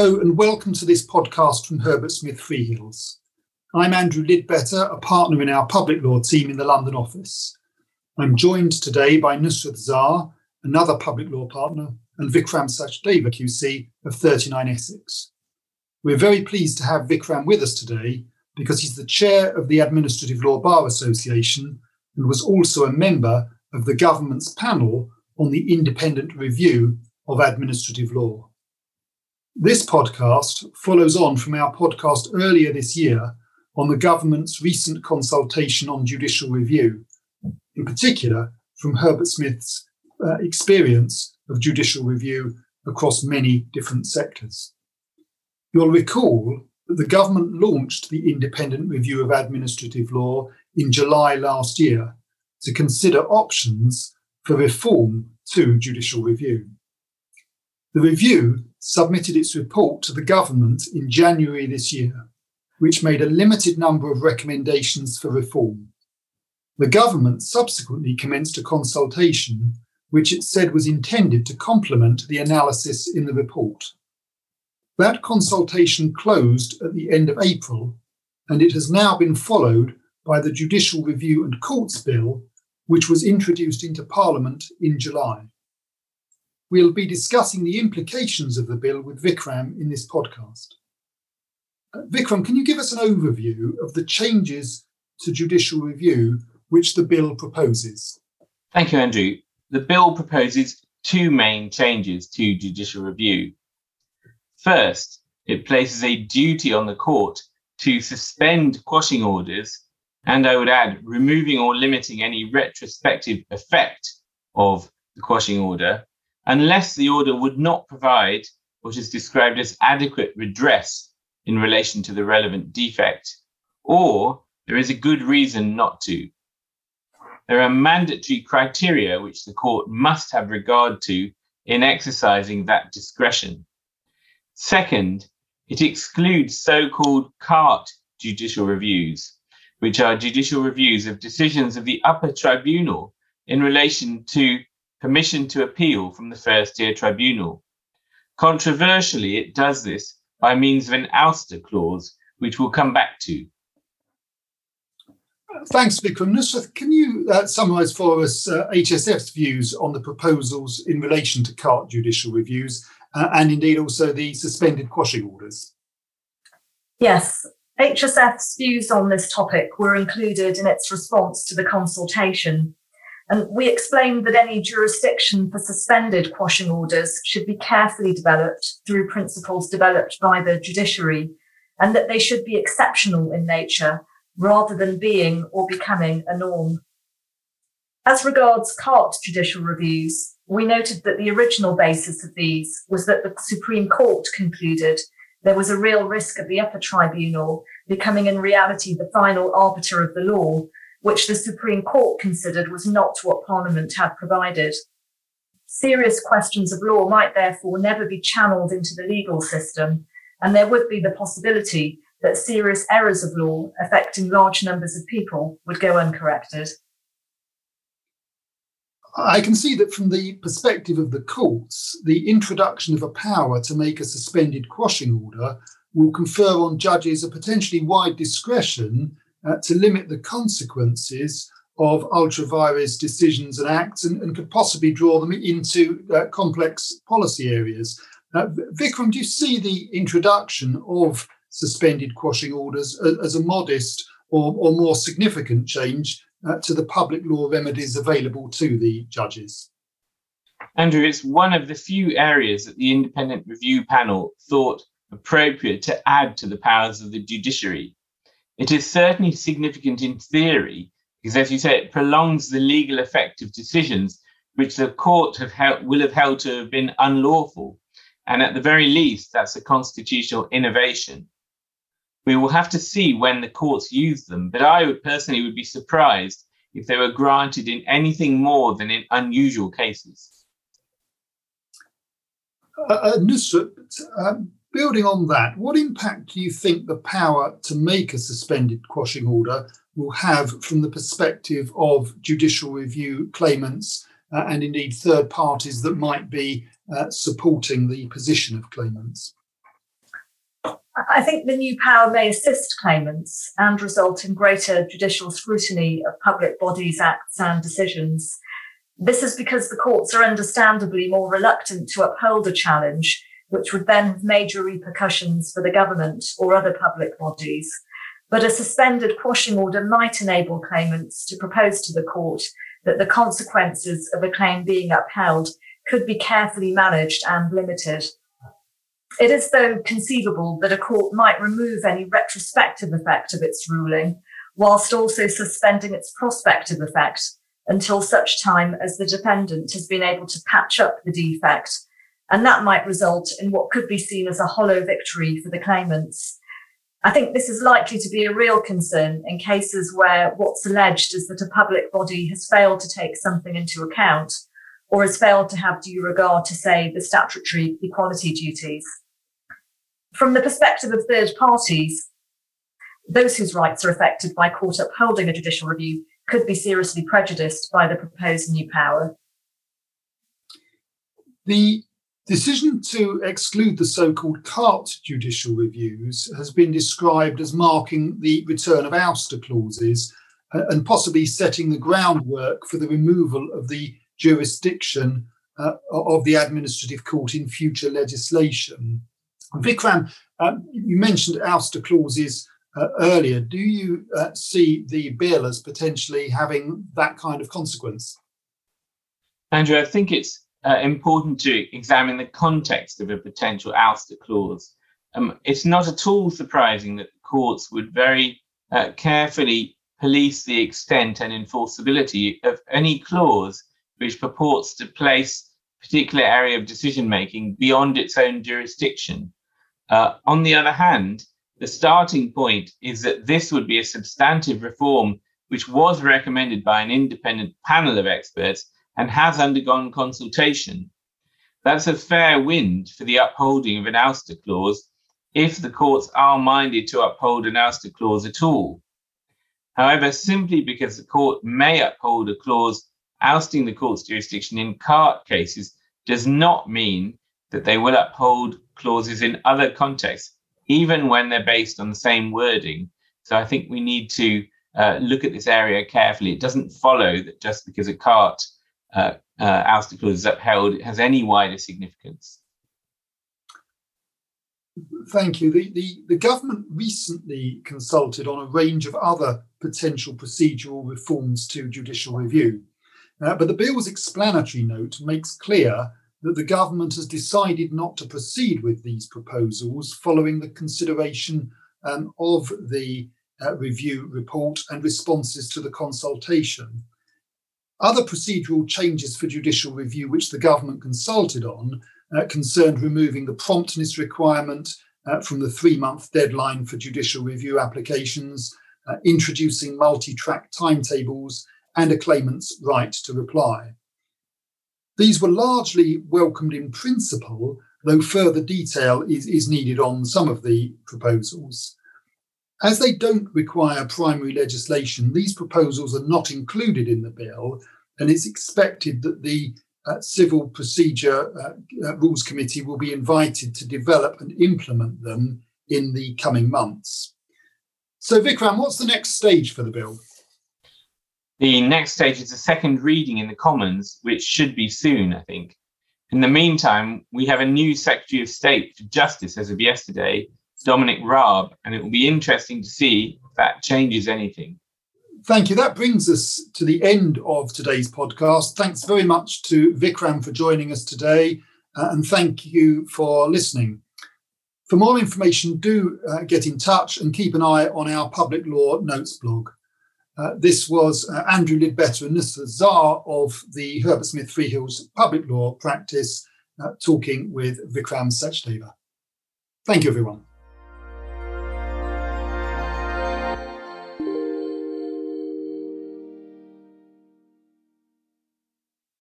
Hello, and welcome to this podcast from Herbert Smith Freehills. I'm Andrew Lidbetter, a partner in our public law team in the London office. I'm joined today by Nusrat Zar, another public law partner, and Vikram Sachdeva QC of 39 Essex. We're very pleased to have Vikram with us today because he's the chair of the Administrative Law Bar Association and was also a member of the government's panel on the independent review of administrative law. This podcast follows on from our podcast earlier this year on the government's recent consultation on judicial review, in particular from Herbert Smith's uh, experience of judicial review across many different sectors. You'll recall that the government launched the independent review of administrative law in July last year to consider options for reform to judicial review. The review submitted its report to the government in January this year, which made a limited number of recommendations for reform. The government subsequently commenced a consultation which it said was intended to complement the analysis in the report. That consultation closed at the end of April, and it has now been followed by the Judicial Review and Courts Bill, which was introduced into Parliament in July. We'll be discussing the implications of the bill with Vikram in this podcast. Uh, Vikram, can you give us an overview of the changes to judicial review which the bill proposes? Thank you, Andrew. The bill proposes two main changes to judicial review. First, it places a duty on the court to suspend quashing orders, and I would add, removing or limiting any retrospective effect of the quashing order unless the order would not provide what is described as adequate redress in relation to the relevant defect, or there is a good reason not to. There are mandatory criteria which the court must have regard to in exercising that discretion. Second, it excludes so called CART judicial reviews, which are judicial reviews of decisions of the upper tribunal in relation to permission to appeal from the first tier tribunal. Controversially, it does this by means of an ouster clause, which we'll come back to. Thanks, Vikram. Nusrat, can you uh, summarise for us uh, HSF's views on the proposals in relation to CART judicial reviews uh, and indeed also the suspended quashing orders? Yes, HSF's views on this topic were included in its response to the consultation and we explained that any jurisdiction for suspended quashing orders should be carefully developed through principles developed by the judiciary and that they should be exceptional in nature rather than being or becoming a norm. As regards CART judicial reviews, we noted that the original basis of these was that the Supreme Court concluded there was a real risk of the upper tribunal becoming in reality the final arbiter of the law which the Supreme Court considered was not what Parliament had provided. Serious questions of law might therefore never be channeled into the legal system, and there would be the possibility that serious errors of law affecting large numbers of people would go uncorrected. I can see that from the perspective of the courts, the introduction of a power to make a suspended quashing order will confer on judges a potentially wide discretion uh, to limit the consequences of ultra-vires decisions and acts and, and could possibly draw them into uh, complex policy areas. Uh, Vikram, do you see the introduction of suspended quashing orders as, a modest or, or, more significant change uh, to the public law remedies available to the judges? Andrew, it's one of the few areas that the independent review panel thought appropriate to add to the powers of the judiciary it is certainly significant in theory because, as you say, it prolongs the legal effect of decisions which the court have held, will have held to have been unlawful. And at the very least, that's a constitutional innovation. We will have to see when the courts use them, but I would personally would be surprised if they were granted in anything more than in unusual cases. Uh, uh, um, Building on that, what impact do you think the power to make a suspended quashing order will have from the perspective of judicial review claimants uh, and indeed third parties that might be uh, supporting the position of claimants? I think the new power may assist claimants and result in greater judicial scrutiny of public bodies' acts and decisions. This is because the courts are understandably more reluctant to uphold a challenge, which would then have major repercussions for the government or other public bodies. But a suspended quashing order might enable claimants to propose to the court that the consequences of a claim being upheld could be carefully managed and limited. It is, though, conceivable that a court might remove any retrospective effect of its ruling, whilst also suspending its prospective effect until such time as the defendant has been able to patch up the defect. And that might result in what could be seen as a hollow victory for the claimants. I think this is likely to be a real concern in cases where what's alleged is that a public body has failed to take something into account or has failed to have due regard to, say, the statutory equality duties. From the perspective of third parties, those whose rights are affected by court upholding a judicial review could be seriously prejudiced by the proposed new power. The decision to exclude the so called CART judicial reviews has been described as marking the return of ouster clauses uh, and possibly setting the groundwork for the removal of the jurisdiction uh, of the administrative court in future legislation. Vikram, um, you mentioned ouster clauses uh, earlier. Do you uh, see the bill as potentially having that kind of consequence? Andrew, I think it's uh, important to examine the context of a potential ouster clause. Um, it's not at all surprising that the courts would very uh, carefully police the extent and enforceability of any clause which purports to place a particular area of decision making beyond its own jurisdiction. Uh, on the other hand, the starting point is that this would be a substantive reform which was recommended by an independent panel of experts and has undergone consultation. That's a fair wind for the upholding of an ouster clause if the courts are minded to uphold an ouster clause at all. However, simply because the court may uphold a clause ousting the court's jurisdiction in CART cases does not mean that they will uphold clauses in other contexts, even when they're based on the same wording. So I think we need to uh, look at this area carefully. It doesn't follow that just because a CART uh, uh, upheld, has any wider significance. Thank you. The, the, the government recently consulted on a range of other potential procedural reforms to judicial review. Uh, but the bill's explanatory note makes clear that the government has decided not to proceed with these proposals following the consideration um, of the uh, review report and responses to the consultation. Other procedural changes for judicial review, which the government consulted on, uh, concerned removing the promptness requirement uh, from the three month deadline for judicial review applications, uh, introducing multi track timetables, and a claimant's right to reply. These were largely welcomed in principle, though further detail is, is needed on some of the proposals. As they don't require primary legislation, these proposals are not included in the bill, and it's expected that the uh, Civil Procedure uh, uh, Rules Committee will be invited to develop and implement them in the coming months. So, Vikram, what's the next stage for the bill? The next stage is a second reading in the Commons, which should be soon, I think. In the meantime, we have a new Secretary of State for Justice as of yesterday, Dominic Raab, and it will be interesting to see if that changes anything. Thank you. That brings us to the end of today's podcast. Thanks very much to Vikram for joining us today, uh, and thank you for listening. For more information, do uh, get in touch and keep an eye on our public law notes blog. Uh, this was uh, Andrew Lidbetter and Nusrat Zar of the Herbert Smith Freehills Public Law Practice uh, talking with Vikram Sachdeva. Thank you, everyone.